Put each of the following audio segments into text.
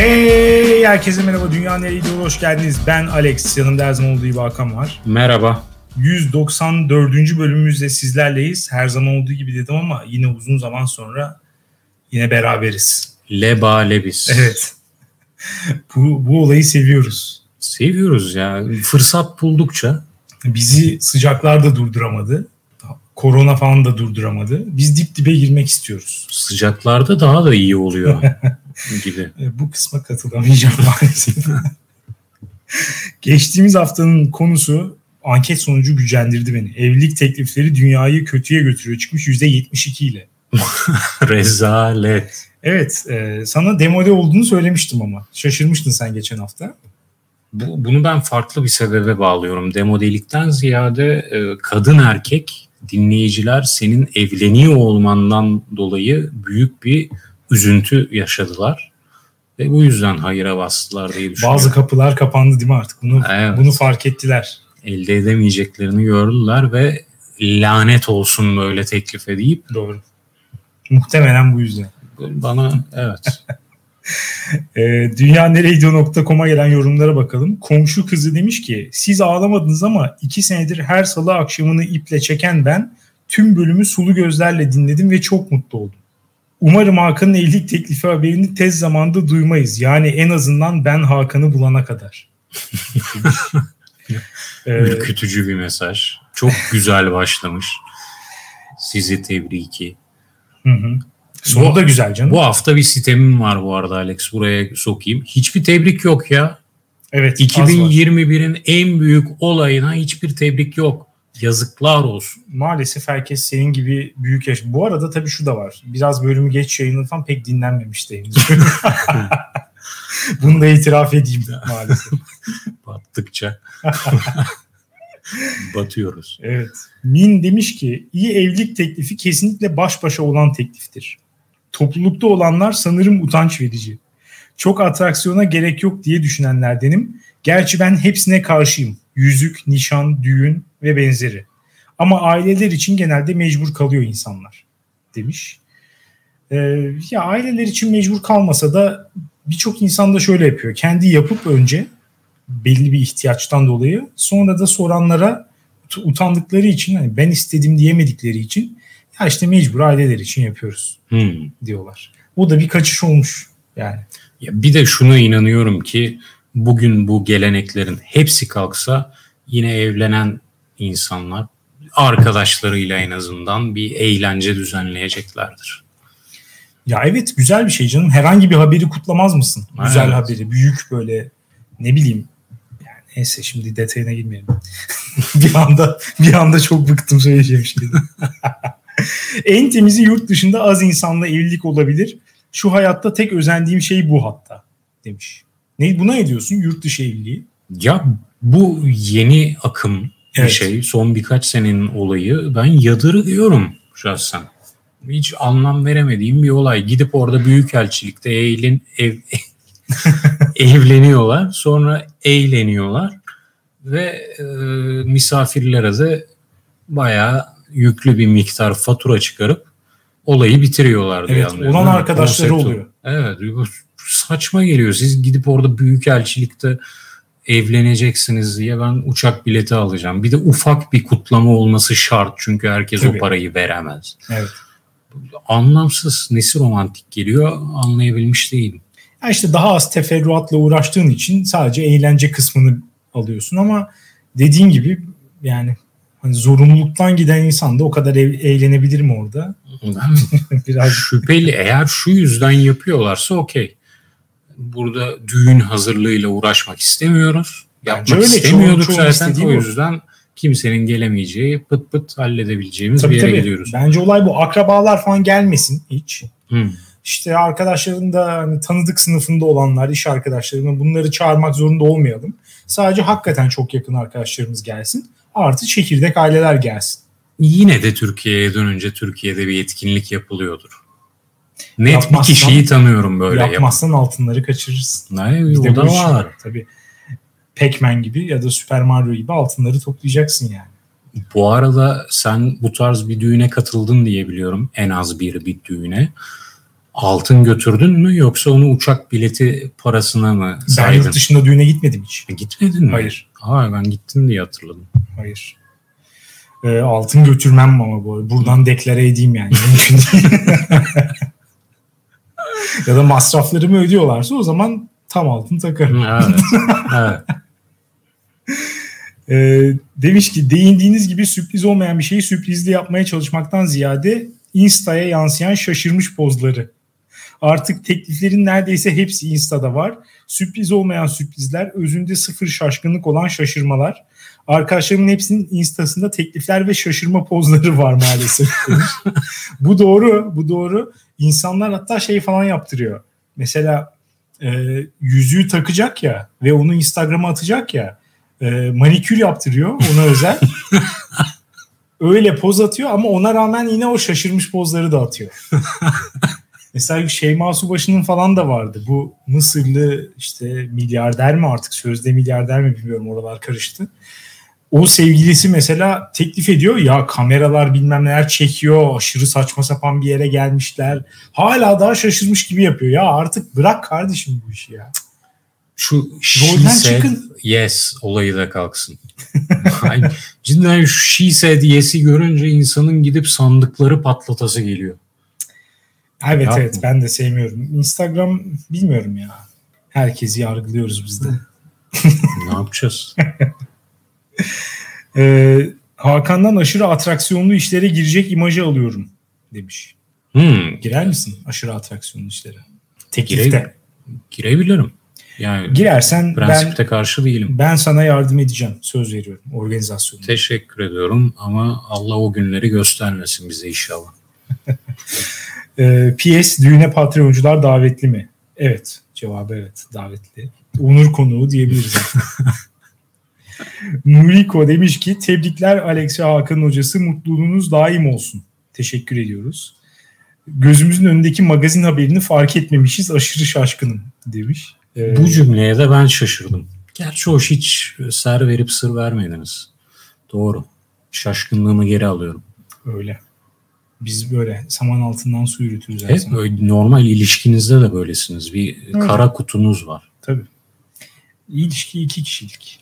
Hey herkese merhaba Dünya Nereye Gidiyor hoş geldiniz. Ben Alex. Yanımda her zaman olduğu gibi Hakan var. Merhaba. 194. bölümümüzde sizlerleyiz. Her zaman olduğu gibi dedim ama yine uzun zaman sonra yine beraberiz. Leba lebiz. Evet. bu, bu olayı seviyoruz. Seviyoruz ya. Fırsat buldukça. Bizi sıcaklar da durduramadı. Korona falan da durduramadı. Biz dip dibe girmek istiyoruz. Sıcaklarda daha da iyi oluyor gibi. E, Bu kısma katılamayacağım maalesef. Geçtiğimiz haftanın konusu anket sonucu gücendirdi beni. Evlilik teklifleri dünyayı kötüye götürüyor. Çıkmış %72 ile. Rezalet. Evet e, sana demode olduğunu söylemiştim ama. Şaşırmıştın sen geçen hafta. Bu, bunu ben farklı bir sebebe bağlıyorum. Demodelikten ziyade e, kadın erkek dinleyiciler senin evleniyor olmandan dolayı büyük bir üzüntü yaşadılar. Ve bu yüzden hayıra bastılar diye düşünüyorum. Bazı kapılar kapandı değil mi artık? Bunu, Evet. bunu fark ettiler. Elde edemeyeceklerini gördüler ve lanet olsun böyle teklif edip Doğru. Muhtemelen bu yüzden. bana evet E, dünyaneregidiyor.com'a gelen yorumlara bakalım. Komşu kızı demiş ki siz ağlamadınız ama iki senedir her salı akşamını iple çeken ben tüm bölümü sulu gözlerle dinledim ve çok mutlu oldum. Umarım Hakan'ın evlilik teklifi haberini tez zamanda duymayız. Yani en azından ben Hakan'ı bulana kadar. Ee, ürkütücü bir mesaj. Çok güzel başlamış. Sizi tebriki. hı hı. Sonu da güzel canım. Bu hafta bir sitemim var bu arada Alex. Buraya sokayım. Hiçbir tebrik yok ya. evet. az var. 2021'in en büyük olayına hiçbir tebrik yok. Yazıklar olsun. Maalesef herkes senin gibi büyük yaş. Bu arada tabii şu da var. Biraz bölümü geç yayınladı falan pek dinlenmemişti henüz. Bunu da itiraf edeyim maalesef. Battıkça batıyoruz. Evet. Min demiş ki iyi evlilik teklifi kesinlikle baş başa olan tekliftir. Toplulukta olanlar sanırım utanç verici. Çok atraksiyona gerek yok diye düşünenlerdenim. Gerçi ben hepsine karşıyım. Yüzük, nişan, düğün ve benzeri. Ama aileler için genelde mecbur kalıyor insanlar demiş. Ee, ya aileler için mecbur kalmasa da birçok insan da şöyle yapıyor. Kendi yapıp önce belli bir ihtiyaçtan dolayı sonra da soranlara ut- utandıkları için hani ben istedim diyemedikleri için ya işte mecbur aileler için yapıyoruz Hmm. diyorlar. O da bir kaçış olmuş yani. Ya bir de şuna inanıyorum ki bugün bu geleneklerin hepsi kalksa yine evlenen insanlar arkadaşlarıyla en azından bir eğlence düzenleyeceklerdir. Ya evet güzel bir şey canım. Herhangi bir haberi kutlamaz mısın? Güzel Evet. haberi. Büyük böyle ne bileyim. Yani neyse şimdi detayına girmeyelim. bir anda bir anda çok bıktım söyleyeceğim şeyden. en temizi yurt dışında az insanla evlilik olabilir. Şu hayatta tek özendiğim şey bu hatta demiş. Ne buna ne diyorsun yurt dışı evliliği? Ya bu yeni akım bir Evet. şey. Son birkaç senenin olayı. Ben yadırgıyorum şahsen. Hiç anlam veremediğim bir olay. Gidip orada büyükelçilikte eğlen, ev, evleniyorlar. Sonra eğleniyorlar. Ve e, misafirlere de bayağı yüklü bir miktar fatura çıkarıp olayı bitiriyorlar. diye Evet, anlıyorum. olan arkadaşları Konsept o. oluyor. Evet. Saçma geliyor. Siz gidip orada büyükelçilikte evleneceksiniz diye ben uçak bileti alacağım. Bir de ufak bir kutlama olması şart çünkü herkes Tabii. o parayı veremez. Evet. Anlamsız, nesi romantik geliyor anlayabilmiş değilim. Ya işte daha az teferruatla uğraştığın için sadece eğlence kısmını alıyorsun ama dediğin gibi yani hani zorunluluktan giden insan da o kadar ev- eğlenebilir mi orada? Biraz şüpheli eğer şu yüzden yapıyorlarsa okey. Burada düğün hazırlığıyla uğraşmak istemiyoruz. Bence Yapmak öyle. istemiyorduk Çoğu- çoğu zaten o bu. yüzden kimsenin gelemeyeceği pıt pıt halledebileceğimiz tabii bir yere tabii. gidiyoruz. Bence olay bu. Akrabalar falan gelmesin hiç. Hmm. İşte arkadaşların da hani tanıdık sınıfında olanlar, iş arkadaşlarının bunları çağırmak zorunda olmayalım. Sadece hakikaten çok yakın arkadaşlarımız gelsin. Artı çekirdek aileler gelsin. Yine de Türkiye'ye dönünce Türkiye'de bir etkinlik yapılıyordur. Net Yapmazsan- bir kişiyi tanıyorum böyle. Yapmazsan altınları kaçırırsın. Ne, Bir de o da var. Tabii. Pac-Man gibi ya da Super Mario gibi altınları toplayacaksın yani. Bu arada sen bu tarz bir düğüne katıldın diye biliyorum. En az bir bir düğüne. Altın götürdün mü yoksa onu uçak bileti parasına mı saydın? Ben yurt dışında düğüne gitmedim hiç. E, gitmedin mi? Hayır. Aa, ben gittim diye hatırladım. Hayır. E, altın götürmem ama bu. Buradan deklare edeyim yani. ya da masraflarımı ödüyorlarsa o zaman tam altın takarım. Evet. evet. e, demiş ki değindiğiniz gibi sürpriz olmayan bir şeyi sürprizli yapmaya çalışmaktan ziyade Insta'ya yansıyan şaşırmış pozları. Artık tekliflerin neredeyse hepsi Insta'da var. Sürpriz olmayan sürprizler, özünde sıfır şaşkınlık olan şaşırmalar. Arkadaşlarımın hepsinin Insta'sında teklifler ve şaşırma pozları var maalesef. bu doğru, bu doğru. İnsanlar hatta şey falan yaptırıyor. Mesela e, yüzüğü takacak ya ve onu Instagram'a atacak ya e, manikür yaptırıyor ona özel. Öyle poz atıyor ama ona rağmen yine o şaşırmış pozları da atıyor. Mesela Şeyma Subaşı'nın falan da vardı. Bu Mısırlı işte milyarder mi artık sözde milyarder mi bilmiyorum oralar karıştı. O sevgilisi mesela teklif ediyor ya kameralar bilmem neler çekiyor aşırı saçma sapan bir yere gelmişler. Hala daha şaşırmış gibi yapıyor. Ya artık bırak kardeşim bu işi ya. Şu said çıkın. yes olayı da kalksın. cidden şu she said yes'i görünce insanın gidip sandıkları patlatası geliyor. Evet Yapma. evet ben de sevmiyorum. Instagram bilmiyorum ya. Herkesi yargılıyoruz biz de. ne yapacağız? ee, Hakan'dan aşırı atraksiyonlu işlere girecek imajı alıyorum demiş. Hmm. Girer misin aşırı atraksiyonlu işlere? Teklifte. Gire, girebilirim. Yani girersen prensipte ben, karşı değilim. Ben sana yardım edeceğim. Söz veriyorum organizasyonu. Teşekkür ediyorum ama Allah o günleri göstermesin bize inşallah. Ee, PS düğüne Patreoncular davetli mi? Evet. Cevabı evet. Davetli. Onur konuğu diyebiliriz. Muriko demiş ki tebrikler Alex ve Hakan hocası mutluluğunuz daim olsun. Teşekkür ediyoruz. Gözümüzün önündeki magazin haberini fark etmemişiz aşırı şaşkınım demiş. Ee, Bu cümleye de ben şaşırdım. Gerçi hoş hiç ser verip sır vermediniz. Doğru. Şaşkınlığımı geri alıyorum. Öyle. Biz böyle saman altından su yürütürüz. Hep böyle normal ilişkinizde de böylesiniz. Bir Öyle. kara kutunuz var. Tabii. İlişki iki kişilik.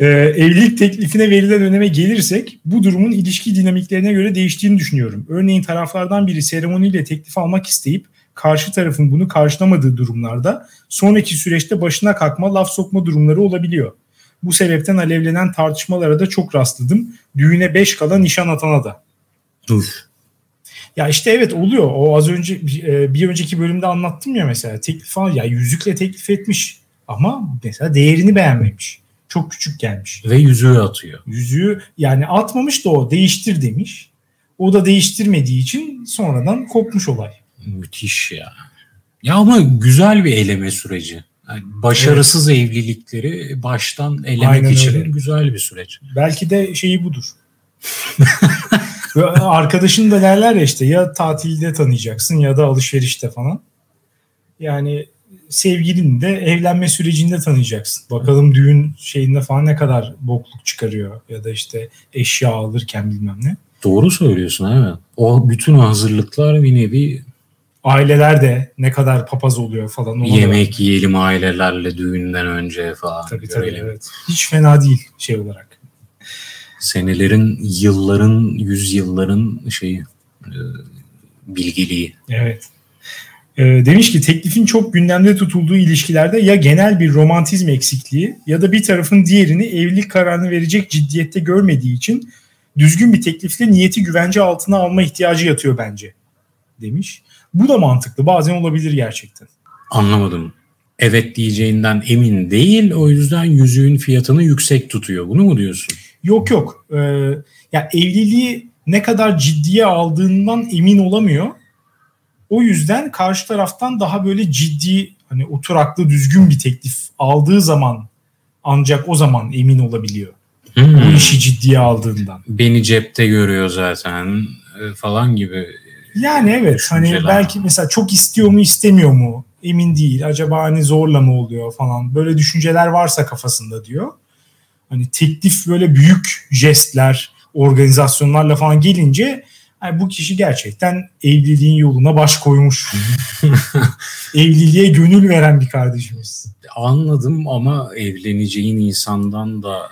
Ee, evlilik teklifine verilen öneme gelirsek bu durumun ilişki dinamiklerine göre değiştiğini düşünüyorum. Örneğin taraflardan biri seremoniyle teklif almak isteyip karşı tarafın bunu karşılamadığı durumlarda sonraki süreçte başına kalkma, laf sokma durumları olabiliyor. Bu sebepten alevlenen tartışmalara da çok rastladım. Düğüne 5 kala nişan atana da. Dur. Ya işte evet oluyor. O az önce e, bir önceki bölümde anlattım ya mesela teklif falan ya yüzükle teklif etmiş ama mesela değerini beğenmemiş. Çok küçük gelmiş. Ve yüzüğü atıyor. Yüzüğü yani atmamış da o değiştir demiş. O da değiştirmediği için sonradan kopmuş olay. Müthiş ya. Ya ama güzel bir eleme süreci. Yani başarısız evet. evlilikleri baştan elemek Aynen için öyle. güzel bir süreç. Belki de şeyi budur. Arkadaşın da derler ya işte ya tatilde tanıyacaksın ya da alışverişte falan. Yani sevgilini de evlenme sürecinde tanıyacaksın. Bakalım düğün şeyinde falan ne kadar bokluk çıkarıyor ya da işte eşya alırken bilmem ne. Doğru söylüyorsun evet. O bütün hazırlıklar bir nevi aileler de ne kadar papaz oluyor falan. Yemek da... yiyelim ailelerle düğünden önce falan. Tabii tabii evet. Hiç fena değil şey olarak. Senelerin, yılların, yüzyılların şeyi e, bilgiliği. Evet. E, demiş ki teklifin çok gündemde tutulduğu ilişkilerde ya genel bir romantizm eksikliği ya da bir tarafın diğerini evlilik kararını verecek ciddiyette görmediği için düzgün bir teklifle niyeti güvence altına alma ihtiyacı yatıyor bence demiş. Bu da mantıklı. Bazen olabilir gerçekten. Anlamadım. Evet diyeceğinden emin değil. O yüzden yüzüğün fiyatını yüksek tutuyor. Bunu mu diyorsun? Yok yok. Ee, ya evliliği ne kadar ciddiye aldığından emin olamıyor. O yüzden karşı taraftan daha böyle ciddi hani oturaklı düzgün bir teklif aldığı zaman ancak o zaman emin olabiliyor. Hmm. Bu işi ciddiye aldığından. Beni cepte görüyor zaten e, falan gibi yani evet hani belki mesela çok istiyor mu istemiyor mu emin değil. Acaba hani zorla mı oluyor falan. Böyle düşünceler varsa kafasında diyor. Hani teklif böyle büyük jestler, organizasyonlarla falan gelince Yani bu kişi gerçekten evliliğin yoluna baş koymuş. Evliliğe gönül veren bir kardeşimiz. Anladım ama evleneceğin insandan da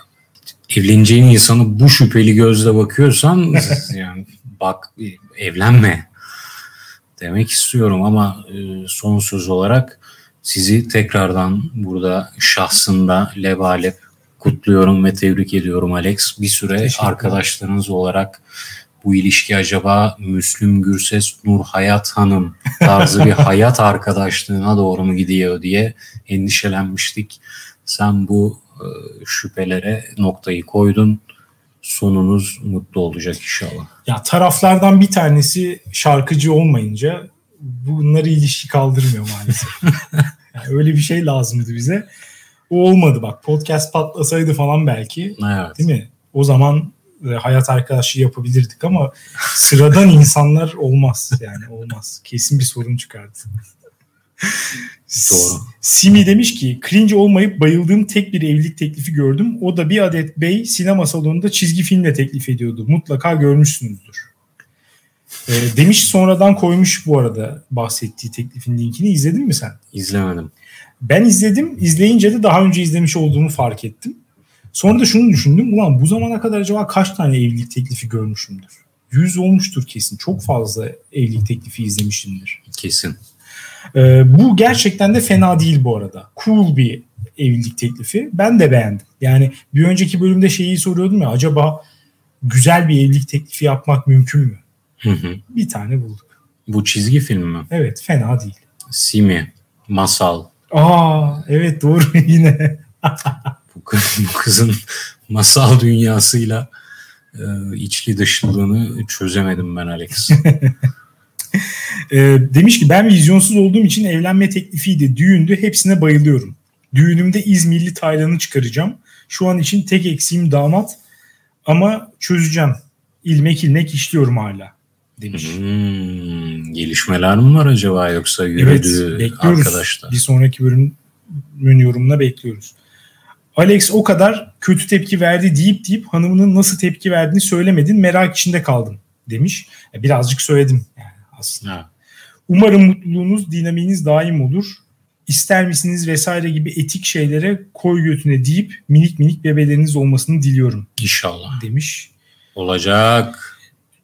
evleneceğin insanı bu şüpheli gözle bakıyorsan yani bak evlenme demek istiyorum ama e, son söz olarak sizi tekrardan burada şahsında lebalep kutluyorum ve tebrik ediyorum Alex. Bir süre arkadaşlarınız olarak bu ilişki acaba Müslüm Gürses Nur Hayat Hanım tarzı bir hayat arkadaşlığına doğru mu gidiyor diye endişelenmiştik. Sen bu e, şüphelere noktayı koydun. Sonunuz mutlu olacak inşallah. Ya taraflardan bir tanesi şarkıcı olmayınca bunları ilişki kaldırmıyor maalesef. yani öyle bir şey lazımdı bize. O olmadı bak. Podcast patlasaydı falan belki. Evet. Değil mi? O zaman e, hayat arkadaşlığı yapabilirdik ama sıradan insanlar olmaz yani olmaz. Kesin bir sorun çıkardı. Doğru. Simi demiş ki cringe olmayıp bayıldığım tek bir evlilik teklifi gördüm. O da bir adet bey sinema salonunda çizgi filmle teklif ediyordu. Mutlaka görmüşsünüzdür. E, demiş sonradan koymuş bu arada bahsettiği teklifin linkini. izledin mi sen? İzlemedim. Ben izledim. İzleyince de daha önce izlemiş olduğumu fark ettim. Sonra da şunu düşündüm. Ulan bu zamana kadar acaba kaç tane evlilik teklifi görmüşümdür? Yüz olmuştur kesin. Çok fazla evlilik teklifi izlemişimdir. Kesin. Ee, bu gerçekten de fena değil bu arada. Cool bir evlilik teklifi. Ben de beğendim. Yani bir önceki bölümde şeyi soruyordum ya acaba güzel bir evlilik teklifi yapmak mümkün mü? Hı hı. Bir tane bulduk. Bu çizgi film mi? Evet fena değil. Simi, Masal. Aa evet doğru yine. bu, bu kızın masal dünyasıyla e, içli dışlılığını çözemedim ben Alex. e, demiş ki ben vizyonsuz olduğum için evlenme teklifiydi, düğündü hepsine bayılıyorum. Düğünümde İzmirli Taylan'ı çıkaracağım. Şu an için tek eksiğim damat ama çözeceğim. İlmek ilmek işliyorum hala demiş. Hmm, gelişmeler mi var acaba yoksa yürüdü evet, arkadaşlar? Bir sonraki bölümün yorumuna bekliyoruz. Alex o kadar kötü tepki verdi deyip deyip hanımının nasıl tepki verdiğini söylemedin merak içinde kaldım demiş. Birazcık söyledim yani aslında. Ha. Umarım mutluluğunuz, dinamiğiniz daim olur. İster misiniz vesaire gibi etik şeylere koy götüne deyip minik minik bebeleriniz olmasını diliyorum. İnşallah. Demiş. Olacak.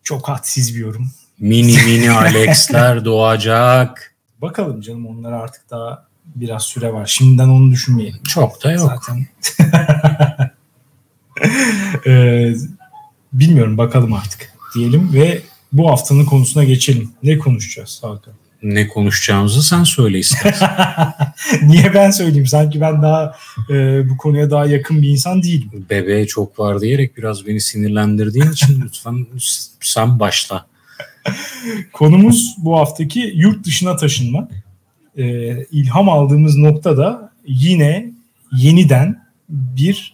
Çok hadsiz bir yorum. Mini mini Alex'ler doğacak. Bakalım canım onlara artık daha biraz süre var. Şimdiden onu düşünmeyelim. Çok da yok. Zaten. ee, bilmiyorum bakalım artık diyelim ve bu haftanın konusuna geçelim. Ne konuşacağız Hakan? Ne konuşacağımızı sen söyle istersen. Niye ben söyleyeyim? Sanki ben daha e, bu konuya daha yakın bir insan değilim. Bebeğe çok var diyerek biraz beni sinirlendirdiğin için lütfen sen başla. Konumuz bu haftaki yurt dışına taşınmak. E, ilham aldığımız noktada yine yeniden bir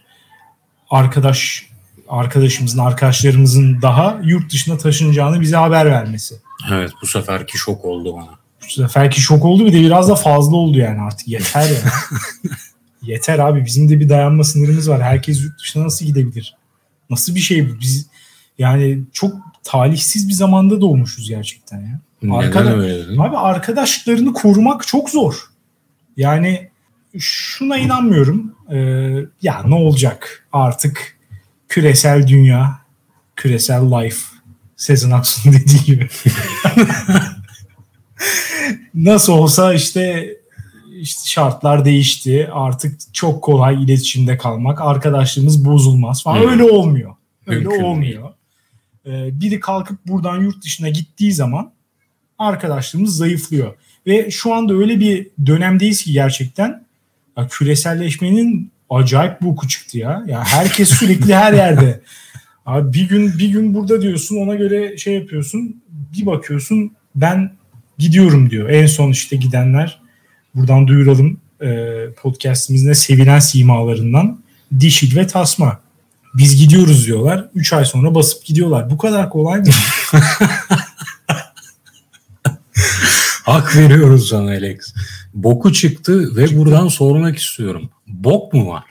arkadaş arkadaşımızın, arkadaşlarımızın daha yurt dışına taşınacağını bize haber vermesi. Evet bu seferki şok oldu bana. Bu seferki şok oldu bir de biraz da fazla oldu yani artık yeter ya. yeter abi bizim de bir dayanma sınırımız var. Herkes yurt dışına nasıl gidebilir? Nasıl bir şey bu? Biz yani çok talihsiz bir zamanda doğmuşuz gerçekten ya. Arkada? Abi arkadaşlarını korumak çok zor. Yani şuna inanmıyorum. Ee, ya ne olacak artık küresel dünya, küresel life Sezen Aksu'nun dediği gibi. Nasıl olsa işte, işte şartlar değişti. Artık çok kolay iletişimde kalmak. Arkadaşlığımız bozulmaz falan. Hmm. Öyle olmuyor. Öyle Mümkün olmuyor. Ee, biri kalkıp buradan yurt dışına gittiği zaman arkadaşlığımız zayıflıyor. Ve şu anda öyle bir dönemdeyiz ki gerçekten ya küreselleşmenin acayip bu oku çıktı ya. Ya herkes sürekli her yerde. Abi bir gün bir gün burada diyorsun ona göre şey yapıyorsun. Bir bakıyorsun ben gidiyorum diyor. En son işte gidenler buradan duyuralım e, podcastimizde sevilen simalarından Dişil ve Tasma. Biz gidiyoruz diyorlar. 3 ay sonra basıp gidiyorlar. Bu kadar kolay mı? Hak veriyoruz sana Alex. Boku çıktı ve çıktı. buradan sormak istiyorum. Bok mu var?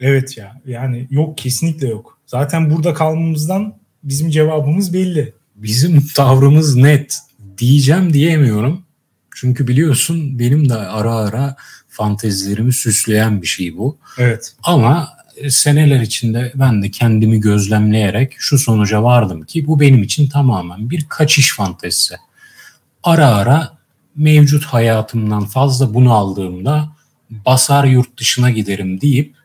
Evet ya. Yani yok kesinlikle yok. Zaten burada kalmamızdan bizim cevabımız belli. bizim tavrımız net diyeceğim diyemiyorum. Çünkü biliyorsun benim de ara ara fantezilerimi süsleyen bir şey bu. Evet. Ama seneler içinde ben de kendimi gözlemleyerek şu sonuca vardım ki bu benim için tamamen bir kaçış fantezisi. Ara ara mevcut hayatımdan fazla bunu aldığımda basar yurt dışına giderim deyip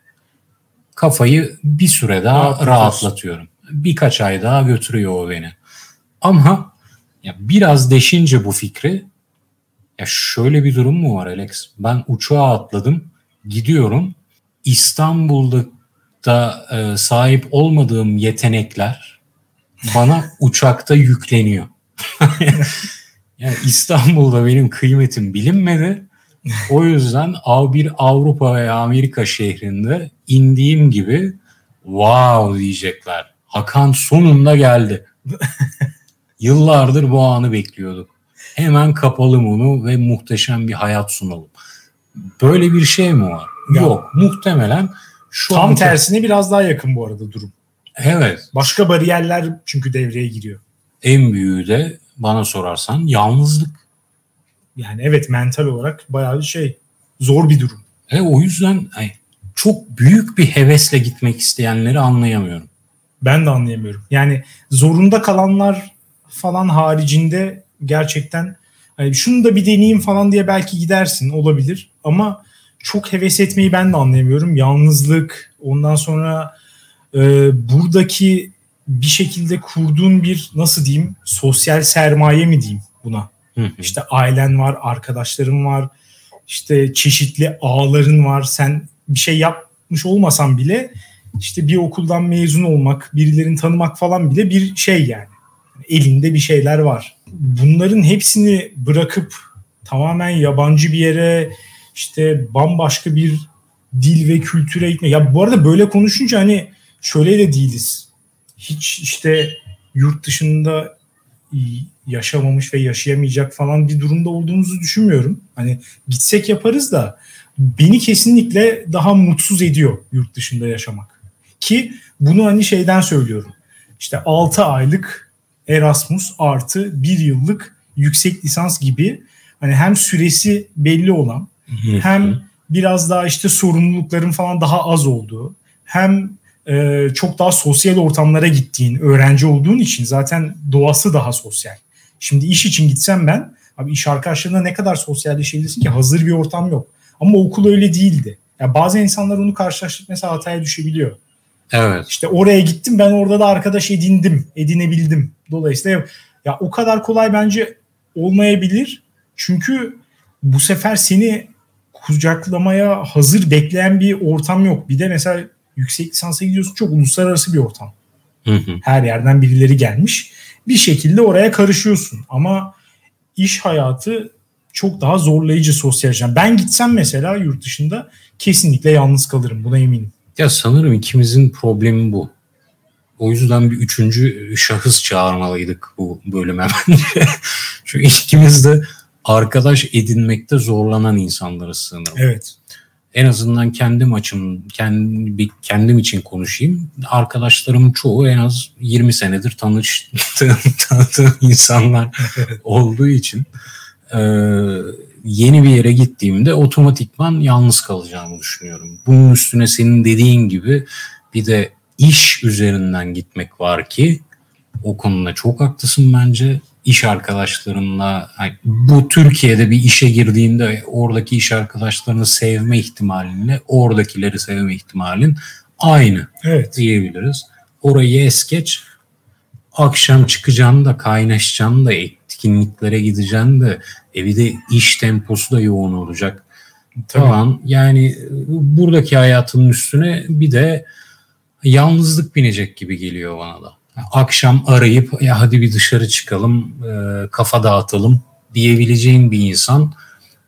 kafayı bir süre daha rahatlatıyorum. Birkaç ay daha götürüyor o beni. Ama ya biraz deşince bu fikri ya şöyle bir durum mu var Alex? Ben uçağa atladım, gidiyorum. İstanbul'da da e, sahip olmadığım yetenekler bana uçakta yükleniyor. yani İstanbul'da benim kıymetim bilinmedi. O yüzden bir Avrupa veya Amerika şehrinde indiğim gibi wow diyecekler. Hakan sonunda geldi. Yıllardır bu anı bekliyorduk. Hemen kapalım onu ve muhteşem bir hayat sunalım. Böyle bir şey mi var? Ya. Yok. Muhtemelen şu Tam tersine biraz daha yakın bu arada durum. Evet. Başka bariyerler çünkü devreye giriyor. En büyüğü de bana sorarsan yalnızlık. Yani evet mental olarak bayağı bir şey zor bir durum. E, o yüzden ay, çok büyük bir hevesle gitmek isteyenleri anlayamıyorum. Ben de anlayamıyorum. Yani zorunda kalanlar falan haricinde gerçekten hani şunu da bir deneyeyim falan diye belki gidersin olabilir ama çok heves etmeyi ben de anlayamıyorum. Yalnızlık, ondan sonra e, buradaki bir şekilde kurduğun bir nasıl diyeyim sosyal sermaye mi diyeyim buna. İşte ailen var, arkadaşların var, işte çeşitli ağların var. Sen bir şey yapmış olmasan bile işte bir okuldan mezun olmak, birilerini tanımak falan bile bir şey yani. Elinde bir şeyler var. Bunların hepsini bırakıp tamamen yabancı bir yere işte bambaşka bir dil ve kültüre gitme. Ya bu arada böyle konuşunca hani şöyle de değiliz. Hiç işte yurt dışında yaşamamış ve yaşayamayacak falan bir durumda olduğumuzu düşünmüyorum. Hani gitsek yaparız da beni kesinlikle daha mutsuz ediyor yurt dışında yaşamak. Ki bunu hani şeyden söylüyorum. İşte 6 aylık Erasmus artı 1 yıllık yüksek lisans gibi hani hem süresi belli olan hem biraz daha işte sorumlulukların falan daha az olduğu hem e, çok daha sosyal ortamlara gittiğin öğrenci olduğun için zaten doğası daha sosyal. Şimdi iş için gitsem ben abi iş arkadaşlarına ne kadar sosyalleşebilirsin ki hazır bir ortam yok. Ama okul öyle değildi. Ya bazı insanlar onu karşılaştırıp mesela hataya düşebiliyor. Evet. İşte oraya gittim ben orada da arkadaş edindim, edinebildim. Dolayısıyla ya o kadar kolay bence olmayabilir. Çünkü bu sefer seni kucaklamaya hazır bekleyen bir ortam yok. Bir de mesela yüksek lisansa gidiyorsun çok uluslararası bir ortam. Hı hı. Her yerden birileri gelmiş. Bir şekilde oraya karışıyorsun. Ama iş hayatı çok daha zorlayıcı sosyal yaşam. Ben gitsem mesela yurt dışında kesinlikle yalnız kalırım. Buna eminim. Ya sanırım ikimizin problemi bu. O yüzden bir üçüncü şahıs çağırmalıydık bu bölüme bence. Çünkü ikimiz de arkadaş edinmekte zorlanan insanları sanırım. Evet. En azından kendim açım, kendi, kendim için konuşayım. Arkadaşlarım çoğu en az 20 senedir tanıştığım, tanıdığım insanlar olduğu için e, yeni bir yere gittiğimde otomatikman yalnız kalacağımı düşünüyorum. Bunun üstüne senin dediğin gibi bir de iş üzerinden gitmek var ki o konuda çok haklısın bence iş arkadaşlarınla bu Türkiye'de bir işe girdiğinde oradaki iş arkadaşlarını sevme ihtimalinle oradakileri sevme ihtimalin aynı evet. diyebiliriz. Orayı es geç akşam çıkacaksın da kaynaşacaksın da etkinliklere gideceksin de evi de iş temposu da yoğun olacak. Tabii. Falan. Yani buradaki hayatın üstüne bir de yalnızlık binecek gibi geliyor bana da akşam arayıp ya hadi bir dışarı çıkalım e, kafa dağıtalım diyebileceğin bir insan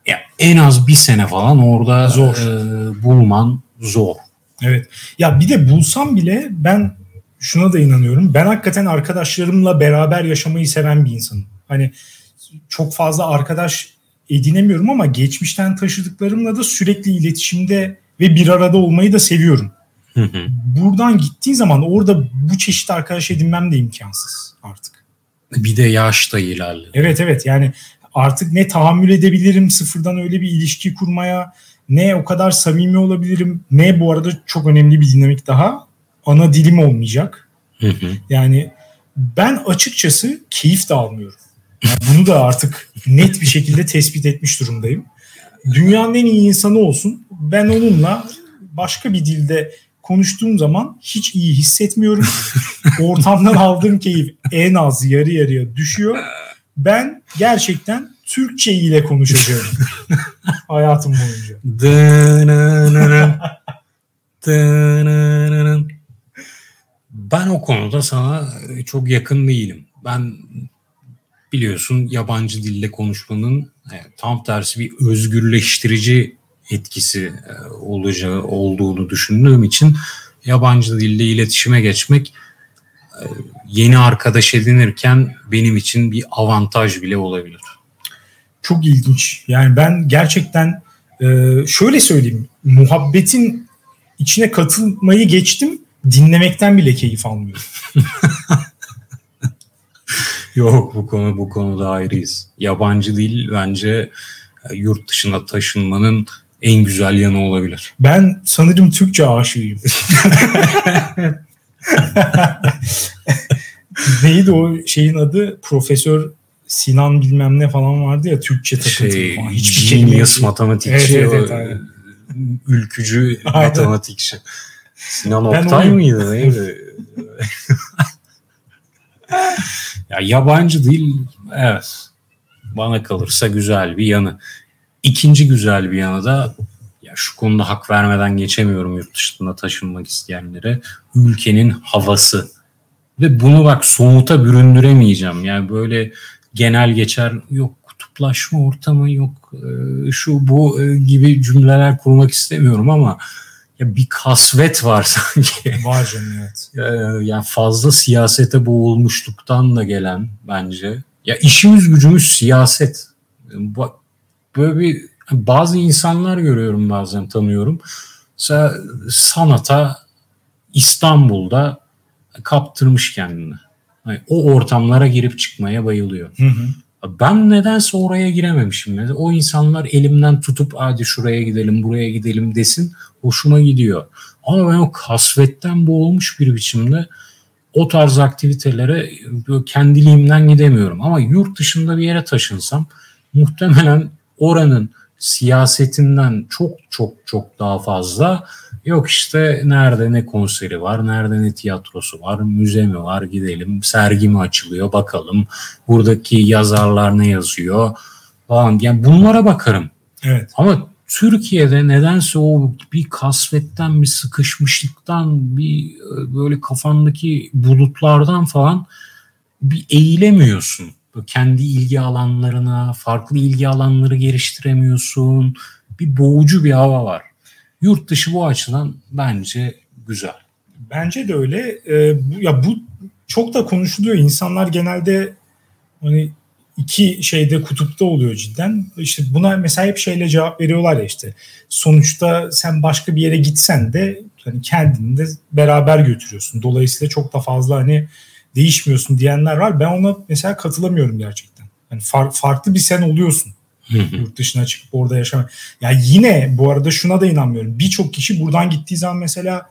ya en az bir sene falan orada zor e, bulman zor. Evet. Ya bir de bulsam bile ben şuna da inanıyorum. Ben hakikaten arkadaşlarımla beraber yaşamayı seven bir insanım. Hani çok fazla arkadaş edinemiyorum ama geçmişten taşıdıklarımla da sürekli iletişimde ve bir arada olmayı da seviyorum. Buradan gittiğin zaman orada bu çeşit arkadaş edinmem de imkansız artık. Bir de yaş da ilerledi. Evet evet yani artık ne tahammül edebilirim sıfırdan öyle bir ilişki kurmaya ne o kadar samimi olabilirim ne bu arada çok önemli bir dinamik daha ana dilim olmayacak. Hı hı. Yani ben açıkçası keyif de almıyorum. Yani bunu da artık net bir şekilde tespit etmiş durumdayım. Dünyanın en iyi insanı olsun. Ben onunla başka bir dilde konuştuğum zaman hiç iyi hissetmiyorum. Ortamdan aldığım keyif en az yarı yarıya düşüyor. Ben gerçekten Türkçe ile konuşacağım hayatım boyunca. Ben o konuda sana çok yakın değilim. Ben biliyorsun yabancı dille konuşmanın e, tam tersi bir özgürleştirici etkisi e, olacağı olduğunu düşündüğüm için yabancı dille iletişime geçmek e, yeni arkadaş edinirken benim için bir avantaj bile olabilir. Çok ilginç. Yani ben gerçekten e, şöyle söyleyeyim. Muhabbetin içine katılmayı geçtim. Dinlemekten bile keyif almıyorum. Yok bu konu bu konuda ayrıyız. Yabancı dil bence yurt dışına taşınmanın en güzel yanı olabilir. Ben sanırım Türkçe aşığıyım. Neydi o şeyin adı? Profesör Sinan bilmem ne falan vardı ya Türkçe takıntılı Şey, falan. genius matematikçi, Evet, evet, evet, ülkücü Aynen. matematikçi. Sinan Oktay oyum. mıydı neydi? ya yabancı dil evet bana kalırsa güzel bir yanı. İkinci güzel bir yanı da ya şu konuda hak vermeden geçemiyorum yurt dışına taşınmak isteyenlere. Ülkenin havası. Ve bunu bak somuta büründüremeyeceğim. Yani böyle genel geçer yok kutuplaşma ortamı yok e, şu bu e, gibi cümleler kurmak istemiyorum ama ya bir kasvet var sanki. Var canım evet. Ee, yani fazla siyasete boğulmuşluktan da gelen bence. Ya işimiz gücümüz siyaset. Bak böyle bir bazı insanlar görüyorum bazen tanıyorum. Mesela sanata İstanbul'da kaptırmış kendini. Yani o ortamlara girip çıkmaya bayılıyor. Hı hı. Ben nedense oraya girememişim. O insanlar elimden tutup hadi şuraya gidelim buraya gidelim desin hoşuma gidiyor. Ama ben o kasvetten boğulmuş bir biçimde o tarz aktivitelere kendiliğimden gidemiyorum. Ama yurt dışında bir yere taşınsam muhtemelen oranın siyasetinden çok çok çok daha fazla yok işte nerede ne konseri var, nerede ne tiyatrosu var, müze mi var gidelim, sergi mi açılıyor bakalım, buradaki yazarlar ne yazıyor falan. Yani bunlara bakarım. Evet. Ama Türkiye'de nedense o bir kasvetten, bir sıkışmışlıktan, bir e, böyle kafandaki bulutlardan falan bir eğilemiyorsun. Kendi ilgi alanlarına, farklı ilgi alanları geliştiremiyorsun. Bir boğucu bir hava var. Yurt dışı bu açıdan bence güzel. Bence de öyle. Ee, bu, ya bu çok da konuşuluyor. İnsanlar genelde hani iki şeyde kutupta oluyor cidden. İşte buna mesela hep şeyle cevap veriyorlar ya işte. Sonuçta sen başka bir yere gitsen de hani kendini de beraber götürüyorsun. Dolayısıyla çok da fazla hani değişmiyorsun diyenler var. Ben ona mesela katılamıyorum gerçekten. Hani far- farklı bir sen oluyorsun yurt dışına çıkıp orada yaşamak. Ya yine bu arada şuna da inanmıyorum. Birçok kişi buradan gittiği zaman mesela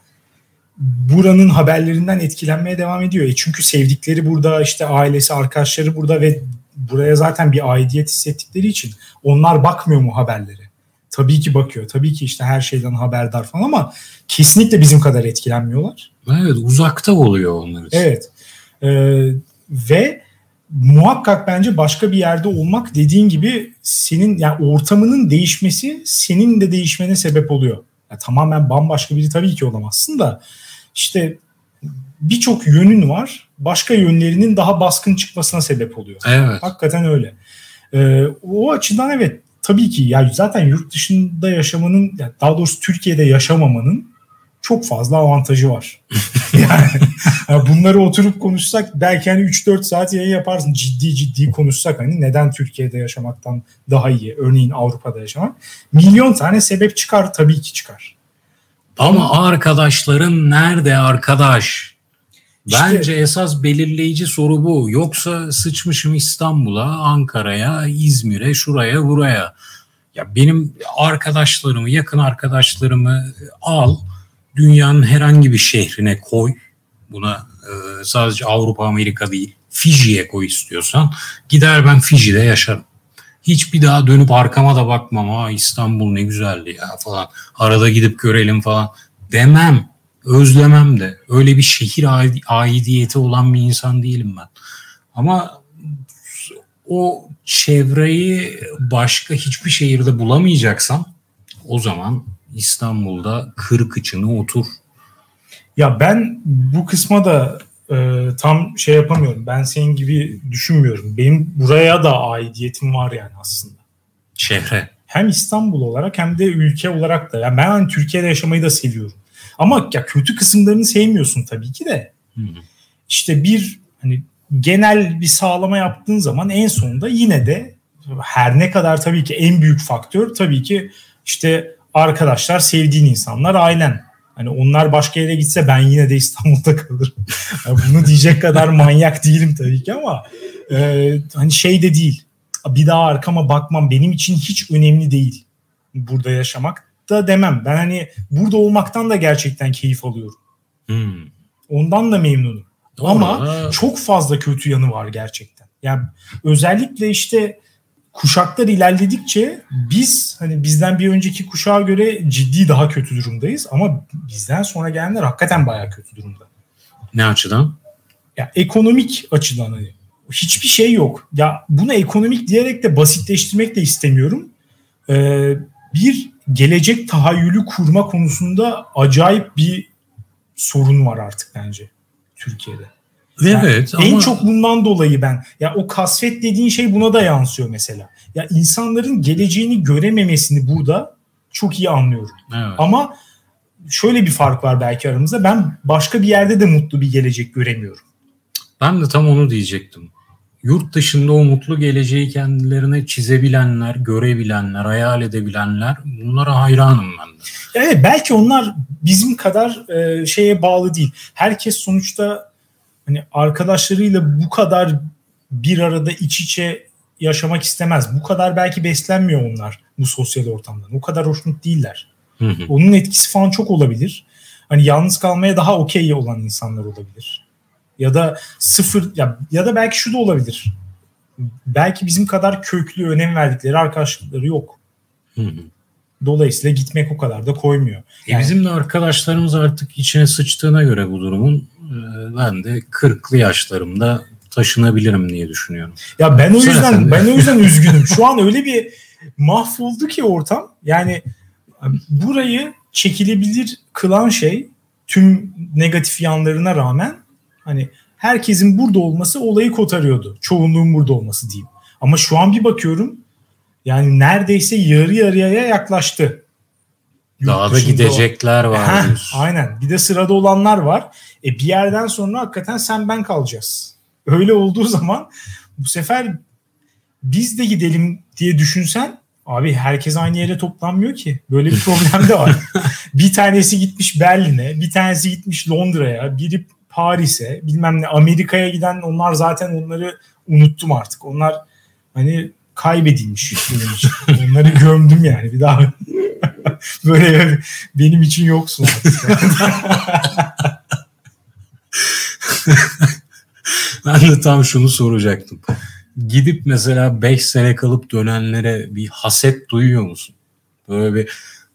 buranın haberlerinden etkilenmeye devam ediyor. E çünkü sevdikleri burada, işte ailesi, arkadaşları burada ve buraya zaten bir aidiyet hissettikleri için onlar bakmıyor mu haberleri? Tabii ki bakıyor. Tabii ki işte her şeyden haberdar falan ama kesinlikle bizim kadar etkilenmiyorlar. Evet uzakta oluyor onlar için. Evet. Ee, ve muhakkak bence başka bir yerde olmak dediğin gibi senin yani ortamının değişmesi senin de değişmene sebep oluyor. Ya tamamen bambaşka biri tabii ki olamazsın da işte birçok yönün var. Başka yönlerinin daha baskın çıkmasına sebep oluyor. Evet. Hakikaten öyle. Ee, o açıdan evet tabii ki ya zaten yurt dışında yaşamanın yani daha doğrusu Türkiye'de yaşamamanın çok fazla avantajı var. yani, yani bunları oturup konuşsak belki hani 3-4 saat yayın yaparsın ciddi ciddi konuşsak hani neden Türkiye'de yaşamaktan daha iyi örneğin Avrupa'da yaşamak. Milyon tane sebep çıkar tabii ki çıkar. Ama arkadaşların nerede arkadaş? Bence işte, esas belirleyici soru bu. Yoksa sıçmışım İstanbul'a, Ankara'ya, İzmir'e, şuraya, buraya. Ya benim arkadaşlarımı, yakın arkadaşlarımı al, dünyanın herhangi bir şehrine koy. Buna e, sadece Avrupa, Amerika değil, Fiji'ye koy istiyorsan. Gider ben Fiji'de yaşarım. Hiç bir daha dönüp arkama da bakmam. Ha İstanbul ne güzeldi ya falan. Arada gidip görelim falan demem. Özlemem de. Öyle bir şehir aidiyeti olan bir insan değilim ben. Ama o çevreyi başka hiçbir şehirde bulamayacaksam o zaman İstanbul'da kır kıçını otur. Ya ben bu kısma da e, tam şey yapamıyorum. Ben senin gibi düşünmüyorum. Benim buraya da aidiyetim var yani aslında. Şehre. Hem İstanbul olarak hem de ülke olarak da. Yani ben hani Türkiye'de yaşamayı da seviyorum. Ama ya kötü kısımlarını sevmiyorsun tabii ki de. Hı hı. İşte bir hani genel bir sağlama yaptığın zaman en sonunda yine de her ne kadar tabii ki en büyük faktör tabii ki işte arkadaşlar, sevdiğin insanlar, ailen. Hani onlar başka yere gitse ben yine de İstanbul'da kalırım. Yani bunu diyecek kadar manyak değilim tabii ki ama e, hani şey de değil. Bir daha arkama bakmam benim için hiç önemli değil burada yaşamak da demem. Ben hani burada olmaktan da gerçekten keyif alıyorum. Hmm. Ondan da memnunum. Doğru. Ama çok fazla kötü yanı var gerçekten. Yani özellikle işte kuşaklar ilerledikçe biz hani bizden bir önceki kuşağa göre ciddi daha kötü durumdayız ama bizden sonra gelenler hakikaten bayağı kötü durumda. Ne açıdan? Ya ekonomik açıdan hani hiçbir şey yok. Ya bunu ekonomik diyerek de basitleştirmek de istemiyorum. Ee, bir gelecek tahayyülü kurma konusunda acayip bir sorun var artık bence Türkiye'de. Yani evet. En ama... çok bundan dolayı ben ya o kasvet dediğin şey buna da yansıyor mesela. Ya insanların geleceğini görememesini burada çok iyi anlıyorum. Evet. Ama şöyle bir fark var belki aramızda. Ben başka bir yerde de mutlu bir gelecek göremiyorum. Ben de tam onu diyecektim. Yurt dışında o mutlu geleceği kendilerine çizebilenler, görebilenler, hayal edebilenler bunlara hayranım ben de. Evet belki onlar bizim kadar e, şeye bağlı değil. Herkes sonuçta hani arkadaşlarıyla bu kadar bir arada iç içe yaşamak istemez. Bu kadar belki beslenmiyor onlar bu sosyal ortamdan. O kadar hoşnut değiller. Hı hı. Onun etkisi falan çok olabilir. Hani yalnız kalmaya daha okey olan insanlar olabilir. Ya da sıfır ya, ya da belki şu da olabilir. Belki bizim kadar köklü önem verdikleri arkadaşlıkları yok. Hı hı. Dolayısıyla gitmek o kadar da koymuyor. Yani, e bizim de arkadaşlarımız artık içine sıçtığına göre bu durumun ben de 40'lı yaşlarımda taşınabilirim diye düşünüyorum. Ya ben o yüzden ben o yüzden üzgünüm. Şu an öyle bir mahvoldu ki ortam. Yani burayı çekilebilir kılan şey tüm negatif yanlarına rağmen hani herkesin burada olması olayı kotarıyordu. Çoğunluğun burada olması diyeyim. Ama şu an bir bakıyorum yani neredeyse yarı yarıya yaklaştı. Daha da gidecekler var. Heh, aynen. Bir de sırada olanlar var. E bir yerden sonra hakikaten sen ben kalacağız. Öyle olduğu zaman bu sefer biz de gidelim diye düşünsen abi herkes aynı yere toplanmıyor ki. Böyle bir problem de var. bir tanesi gitmiş Berlin'e, bir tanesi gitmiş Londra'ya, biri Paris'e, bilmem ne Amerika'ya giden onlar zaten onları unuttum artık. Onlar hani kaybedilmiş benim için. Onları gömdüm yani bir daha. Böyle benim için yoksun ben de tam şunu soracaktım. Gidip mesela 5 sene kalıp dönenlere bir haset duyuyor musun? Böyle bir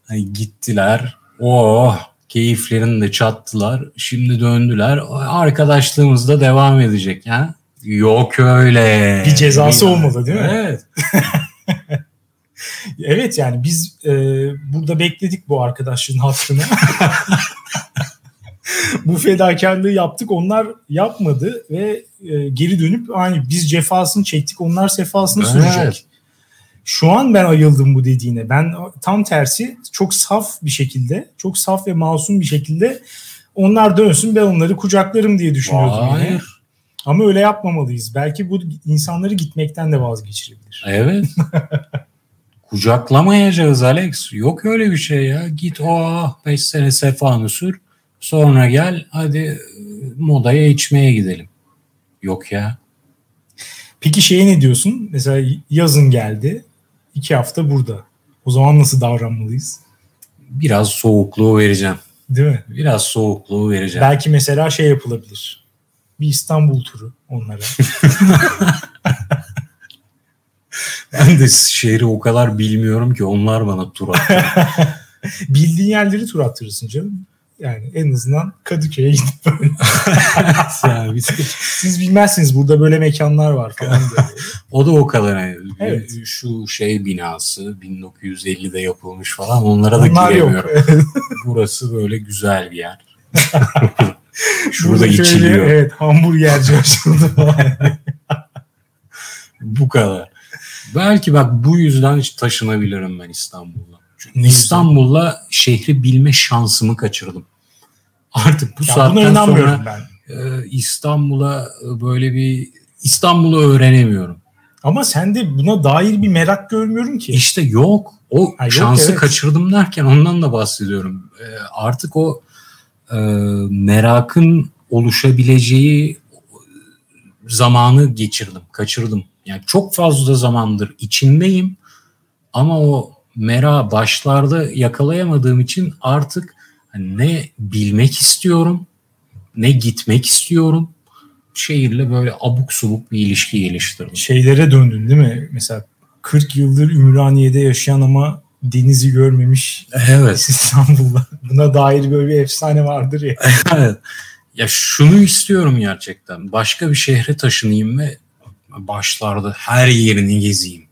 hani gittiler. Oh keyiflerini de çattılar. Şimdi döndüler. Arkadaşlığımız da devam edecek. Ya. Yok öyle. Bir cezası bir, olmalı değil mi? Evet. evet yani biz e, burada bekledik bu arkadaşlığın hakkını. bu fedakarlığı yaptık onlar yapmadı ve e, geri dönüp hani biz cefasını çektik onlar sefasını evet. sürecek. Şu an ben ayıldım bu dediğine. Ben tam tersi çok saf bir şekilde, çok saf ve masum bir şekilde onlar dönsün ben onları kucaklarım diye düşünüyordum. Hayır. Yani. Ama öyle yapmamalıyız. Belki bu insanları gitmekten de vazgeçirebilir. Evet. Kucaklamayacağız Alex. Yok öyle bir şey ya. Git o 5 sene sefanı sür. Sonra gel hadi e, modaya içmeye gidelim. Yok ya. Peki şeye ne diyorsun? Mesela yazın geldi. iki hafta burada. O zaman nasıl davranmalıyız? Biraz soğukluğu vereceğim. Değil mi? Biraz soğukluğu vereceğim. Belki mesela şey yapılabilir. Bir İstanbul turu onlara. ben de şehri o kadar bilmiyorum ki onlar bana tur atıyor. Bildiğin yerleri tur attırırsın canım. Yani en azından Kadıköy'e gidip böyle. yani biz, siz bilmezsiniz burada böyle mekanlar var falan diye. o da o kadar. Yani. Evet. Şu şey binası 1950'de yapılmış falan onlara da Onlar giremiyorum. Burası böyle güzel bir yer. Şurada Burada şöyle, içiliyor. Evet hamburgerci açıldı. Bu kadar. Belki bak bu yüzden taşınabilirim ben İstanbul'a. Çünkü. İstanbul'la şehri bilme şansımı kaçırdım. Artık bu ya saatten sonra ben. e, İstanbul'a e, böyle bir İstanbul'u öğrenemiyorum. Ama sende buna dair bir merak görmüyorum ki. İşte yok. O Ha, yok, şansı evet. kaçırdım derken ondan da bahsediyorum. E, artık o e, merakın oluşabileceği zamanı geçirdim, kaçırdım. Yani çok fazla zamandır içindeyim ama o mera başlarda yakalayamadığım için artık ne bilmek istiyorum ne gitmek istiyorum. Şehirle böyle abuk subuk bir ilişki geliştirdim. Şeylere döndün değil mi? Mesela 40 yıldır Ümraniye'de yaşayan ama denizi görmemiş Evet. İstanbul'da. Buna dair böyle bir efsane vardır ya. Evet. Ya şunu istiyorum gerçekten. Başka bir şehre taşınayım ve başlarda her yerini gezeyim.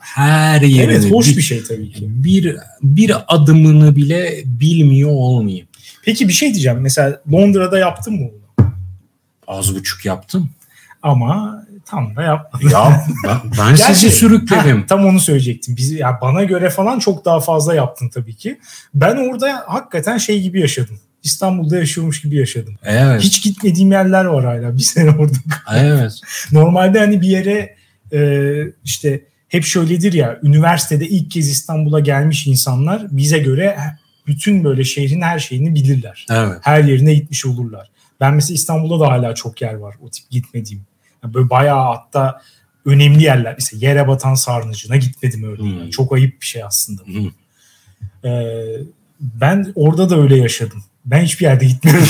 Her yerini. Evet hoş bir, bir şey tabii ki. bir bir adımını bile bilmiyor olmayayım. Peki bir şey diyeceğim. Mesela Londra'da yaptın mı bunu? Az buçuk yaptım. Ama tam da yapmadın. Ya ben, ben Gerçi- sizi sürükledim. Heh, tam onu söyleyecektim. Bizi ya bana göre falan çok daha fazla yaptın tabii ki. Ben orada hakikaten şey gibi yaşadım. İstanbul'da yaşıyormuş gibi yaşadım. Evet. Hiç gitmediğim yerler var hala. Bir sene orada. Evet. Normalde hani bir yere e, işte hep şöyledir ya üniversitede ilk kez İstanbul'a gelmiş insanlar bize göre bütün böyle şehrin her şeyini bilirler. Evet. Her yerine gitmiş olurlar. Ben mesela İstanbul'da da hala çok yer var o tip gitmediğim. Yani böyle bayağı hatta önemli yerler. Mesela yere batan sarnıcına gitmedim öyle. Hmm. Yani çok ayıp bir şey aslında. Hı. Ee, ben orada da öyle yaşadım. Ben hiçbir yerde gitmiyorum.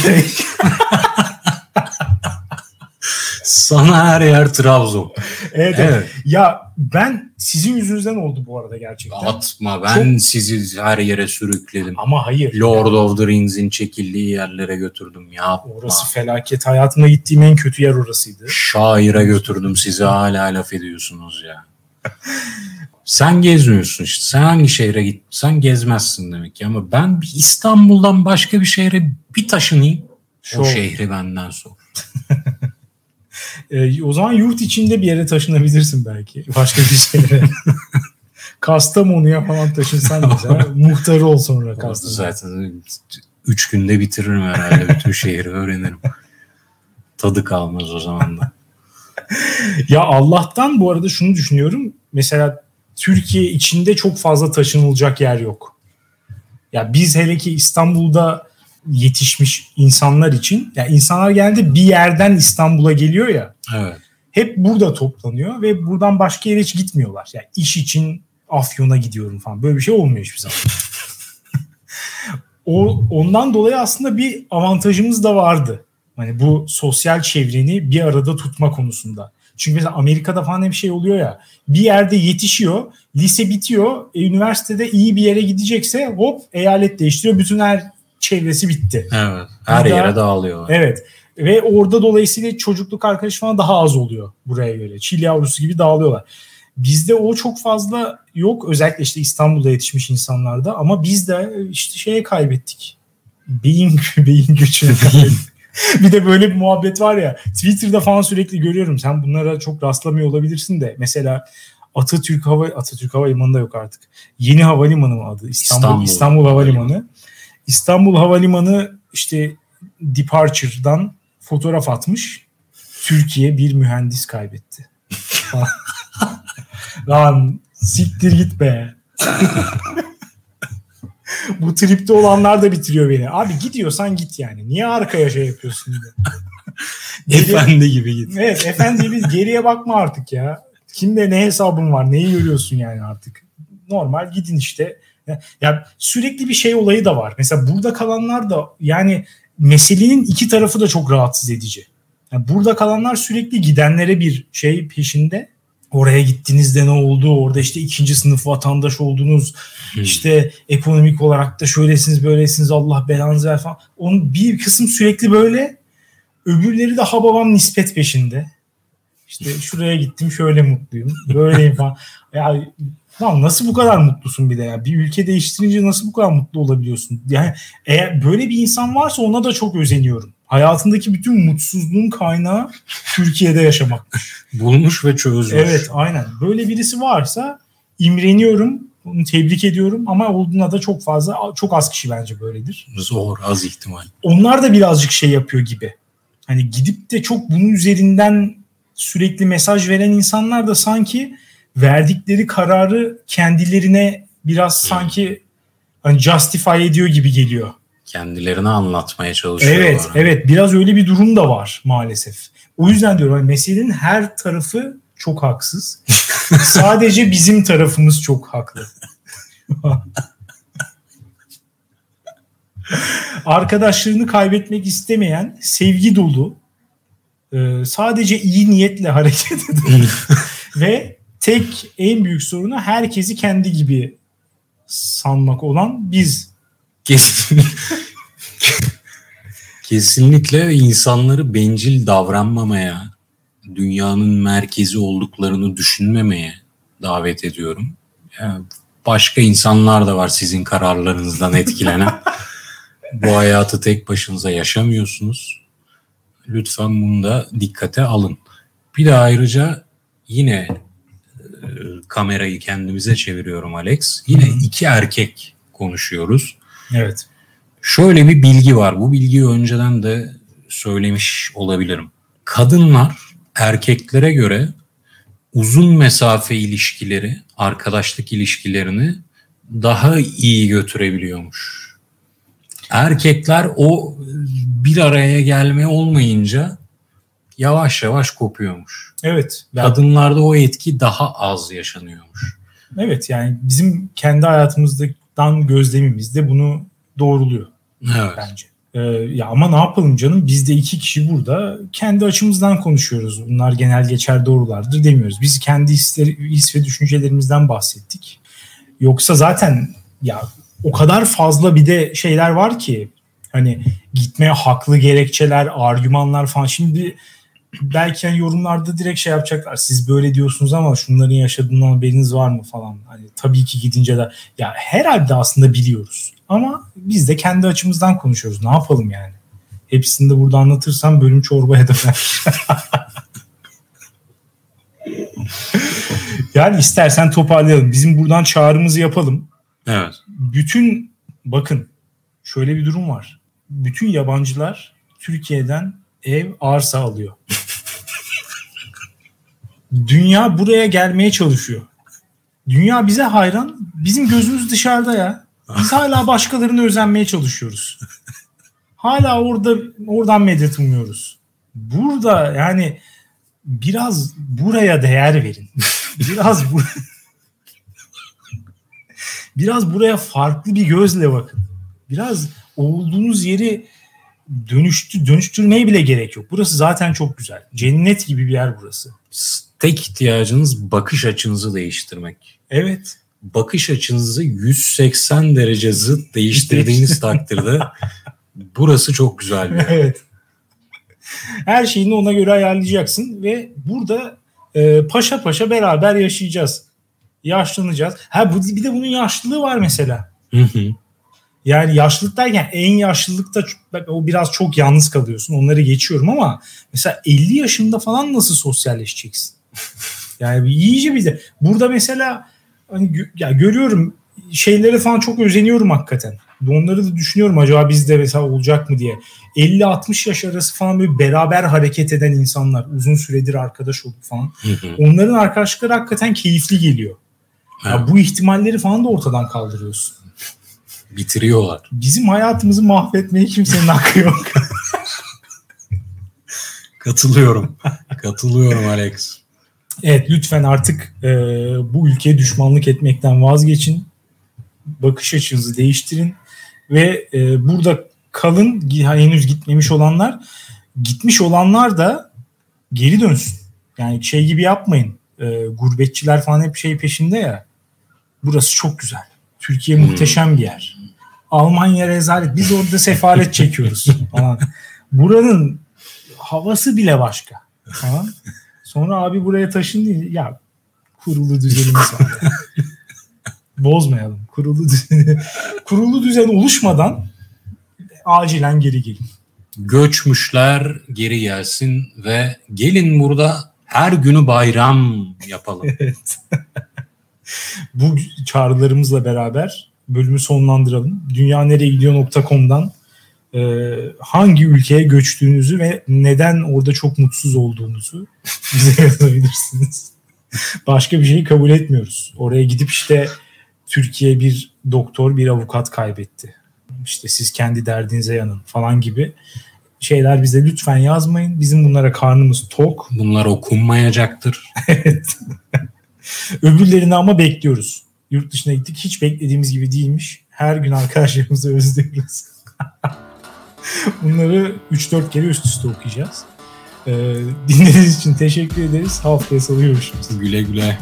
Sana her yer Trabzon. evet, evet. Evet. Ya ben sizin yüzünüzden oldu bu arada gerçekten. Atma ben sizi her yere sürükledim. Ama hayır. Lord of the Rings'in çekildiği yerlere götürdüm. Yapma. Orası felaket. Hayatımda gittiğim en kötü yer orasıydı. Şaire götürdüm sizi hala laf ediyorsunuz ya. Sen gezmiyorsun işte. Sen hangi şehre git? Sen gezmezsin demek ki. Ama ben İstanbul'dan başka bir şehre bir taşınayım. Şov. O şehri benden sor. Ee, o zaman yurt içinde bir yere taşınabilirsin belki. Başka bir şehre. Kastamonu'ya falan taşınsan mesela. muhtarı ol sonra Kastamonu. zaten üç günde bitiririm herhalde. Bütün şehri öğrenirim. Tadı kalmaz o zaman da. Ya Allah'tan bu arada şunu düşünüyorum. Mesela Türkiye içinde çok fazla taşınılacak yer yok. Ya biz hele ki İstanbul'da yetişmiş insanlar için ya insanlar genelde bir yerden İstanbul'a geliyor ya Evet. hep burada toplanıyor ve buradan başka yere hiç gitmiyorlar. Yani iş için Afyon'a gidiyorum falan. Böyle bir şey olmuyor hiçbir zaman. o ondan dolayı aslında bir avantajımız da vardı. Hani bu sosyal çevreni bir arada tutma konusunda. Çünkü mesela Amerika'da falan hep şey oluyor ya. Bir yerde yetişiyor, lise bitiyor, e, üniversitede iyi bir yere gidecekse hop eyalet değiştiriyor. Bütün her çevresi bitti. Evet. Her Bir daha- yere dağılıyorlar. Evet. Ve orada dolayısıyla çocukluk arkadaşı falan daha az oluyor buraya göre. Çil yavrusu gibi dağılıyorlar. Bizde o çok fazla yok. Özellikle işte İstanbul'da yetişmiş insanlarda. Ama biz de işte şeye kaybettik. Beyin, beyin gücünü kaybettik. bir de böyle bir muhabbet var ya. Twitter'da falan sürekli görüyorum. Sen bunlara çok rastlamıyor olabilirsin de. Mesela Atatürk Hava Atatürk Havalimanı'nda yok artık. Yeni havalimanı mı adı? İstanbul İstanbul, İstanbul Havalimanı. İstanbul Havalimanı işte Departure'dan fotoğraf atmış. Türkiye bir mühendis kaybetti. Lan siktir git be. Bu tripte olanlar da bitiriyor beni. Abi gidiyorsan git yani. Niye arkaya şey yapıyorsun? efendi gibi git. Evet efendi gibi geriye bakma artık ya. Kimde ne hesabın var neyi görüyorsun yani artık. Normal gidin işte. Ya sürekli bir şey olayı da var. Mesela burada kalanlar da yani meselenin iki tarafı da çok rahatsız edici. Yani burada kalanlar sürekli gidenlere bir şey peşinde. Oraya gittiğinizde ne oldu? Orada işte ikinci sınıf vatandaş oldunuz. Hmm. İşte ekonomik olarak da şöylesiniz böylesiniz Allah belanızı ver falan. Onun bir kısım sürekli böyle. Öbürleri de hababam nispet peşinde. İşte şuraya gittim şöyle mutluyum. Böyleyim falan. Ya Lan nasıl bu kadar mutlusun bir de ya? Bir ülke değiştirince nasıl bu kadar mutlu olabiliyorsun? Yani eğer böyle bir insan varsa ona da çok özeniyorum. Hayatındaki bütün mutsuzluğun kaynağı Türkiye'de yaşamakmış. Bulmuş ve çözmüş. Evet aynen. Böyle birisi varsa imreniyorum. Onu tebrik ediyorum ama olduğuna da çok fazla çok az kişi bence böyledir. Zor az ihtimal. Onlar da birazcık şey yapıyor gibi. Hani gidip de çok bunun üzerinden sürekli mesaj veren insanlar da sanki verdikleri kararı kendilerine biraz sanki hani justify ediyor gibi geliyor. Kendilerini anlatmaya çalışıyorlar. Evet, evet. Biraz öyle bir durum da var maalesef. O yüzden diyorum hani meselenin her tarafı çok haksız. Sadece bizim tarafımız çok haklı. Arkadaşlarını kaybetmek istemeyen, sevgi dolu, e, sadece iyi niyetle hareket eden ve tek en büyük sorunu herkesi kendi gibi sanmak olan biz. Kesinlikle. Kesinlikle insanları bencil davranmamaya, dünyanın merkezi olduklarını düşünmemeye davet ediyorum. Yani başka insanlar da var sizin kararlarınızdan etkilenen. Bu hayatı tek başınıza yaşamıyorsunuz. Lütfen bunu da dikkate alın. Bir de ayrıca yine kamerayı kendimize çeviriyorum Alex. Yine iki erkek konuşuyoruz. Evet. Şöyle bir bilgi var. Bu bilgiyi önceden de söylemiş olabilirim. Kadınlar erkeklere göre uzun mesafe ilişkileri, arkadaşlık ilişkilerini daha iyi götürebiliyormuş. Erkekler o bir araya gelme olmayınca yavaş yavaş kopuyormuş. Evet. Kadınlarda o etki daha az yaşanıyormuş. Evet yani bizim kendi hayatımızdan gözlemimiz de bunu doğruluyor evet. bence. Ee, ya ama ne yapalım canım biz de iki kişi burada kendi açımızdan konuşuyoruz. Bunlar genel geçer doğrulardır demiyoruz. Biz kendi hisleri, his ve düşüncelerimizden bahsettik. Yoksa zaten ya o kadar fazla bir de şeyler var ki hani gitmeye haklı gerekçeler, argümanlar falan. Şimdi belki yani yorumlarda direkt şey yapacaklar. Siz böyle diyorsunuz ama şunların yaşadığından haberiniz var mı falan. Hani tabii ki gidince de ya herhalde aslında biliyoruz. Ama biz de kendi açımızdan konuşuyoruz. Ne yapalım yani? Hepsini de burada anlatırsam bölüm çorbaya döner. yani istersen toparlayalım. Bizim buradan çağrımızı yapalım. Evet. Bütün bakın şöyle bir durum var. Bütün yabancılar Türkiye'den ev arsa alıyor. Dünya buraya gelmeye çalışıyor. Dünya bize hayran. Bizim gözümüz dışarıda ya. Biz hala başkalarını özenmeye çalışıyoruz. Hala orada oradan medet umuyoruz. Burada yani biraz buraya değer verin. Biraz bu biraz buraya farklı bir gözle bakın. Biraz olduğunuz yeri dönüştü, dönüştürmeye bile gerek yok. Burası zaten çok güzel. Cennet gibi bir yer burası. Tek ihtiyacınız bakış açınızı değiştirmek. Evet. Bakış açınızı 180 derece zıt değiştirdiğiniz takdirde burası çok güzel bir yer. Evet. Her şeyini ona göre ayarlayacaksın ve burada e, paşa paşa beraber yaşayacağız. Yaşlanacağız. Ha bu bir de bunun yaşlılığı var mesela. Hı hı. Yani yaşlılık derken en yaşlılıkta o biraz çok yalnız kalıyorsun. Onları geçiyorum ama mesela 50 yaşında falan nasıl sosyalleşeceksin? yani iyice bir de burada mesela hani ya görüyorum şeylere falan çok özeniyorum hakikaten. Onları da düşünüyorum acaba bizde mesela olacak mı diye. 50-60 yaş arası falan böyle beraber hareket eden insanlar uzun süredir arkadaş olup falan. Hı hı. Onların arkadaşlıkları hakikaten keyifli geliyor. Ya bu ihtimalleri falan da ortadan kaldırıyorsun. Bitiriyorlar. Bizim hayatımızı mahvetmeye kimsenin hakkı yok. Katılıyorum. Katılıyorum Alex. Evet lütfen artık e, bu ülkeye düşmanlık etmekten vazgeçin. Bakış açınızı değiştirin ve e, burada kalın henüz gitmemiş olanlar gitmiş olanlar da geri dönsün. Yani şey gibi yapmayın. E, gurbetçiler falan hep şey peşinde ya. Burası çok güzel. Türkiye muhteşem bir yer. Almanya rezalet. Biz orada sefalet çekiyoruz falan. Buranın havası bile başka. Tamam. Sonra abi buraya taşındı. Ya kurulu düzenimiz var. Bozmayalım. Kurulu düzeni. kurulu düzen oluşmadan acilen geri gelin. Göçmüşler geri gelsin ve gelin burada her günü bayram yapalım. evet. Bu çağrılarımızla beraber bölümü sonlandıralım. Dünyanereyegidiyor.com'dan e, hangi ülkeye göçtüğünüzü ve neden orada çok mutsuz olduğunuzu bize yazabilirsiniz. Başka bir şeyi kabul etmiyoruz. Oraya gidip işte Türkiye bir doktor, bir avukat kaybetti. İşte siz kendi derdinize yanın falan gibi şeyler bize lütfen yazmayın. Bizim bunlara karnımız tok. Bunlar okunmayacaktır. evet. Öbürlerini ama bekliyoruz. Yurt dışına gittik. Hiç beklediğimiz gibi değilmiş. Her gün arkadaşlarımızı özlüyoruz. Bunları 3-4 kere üst üste okuyacağız. Ee, dinlediğiniz için teşekkür ederiz. Haftaya salı görüşürüz. Güle güle.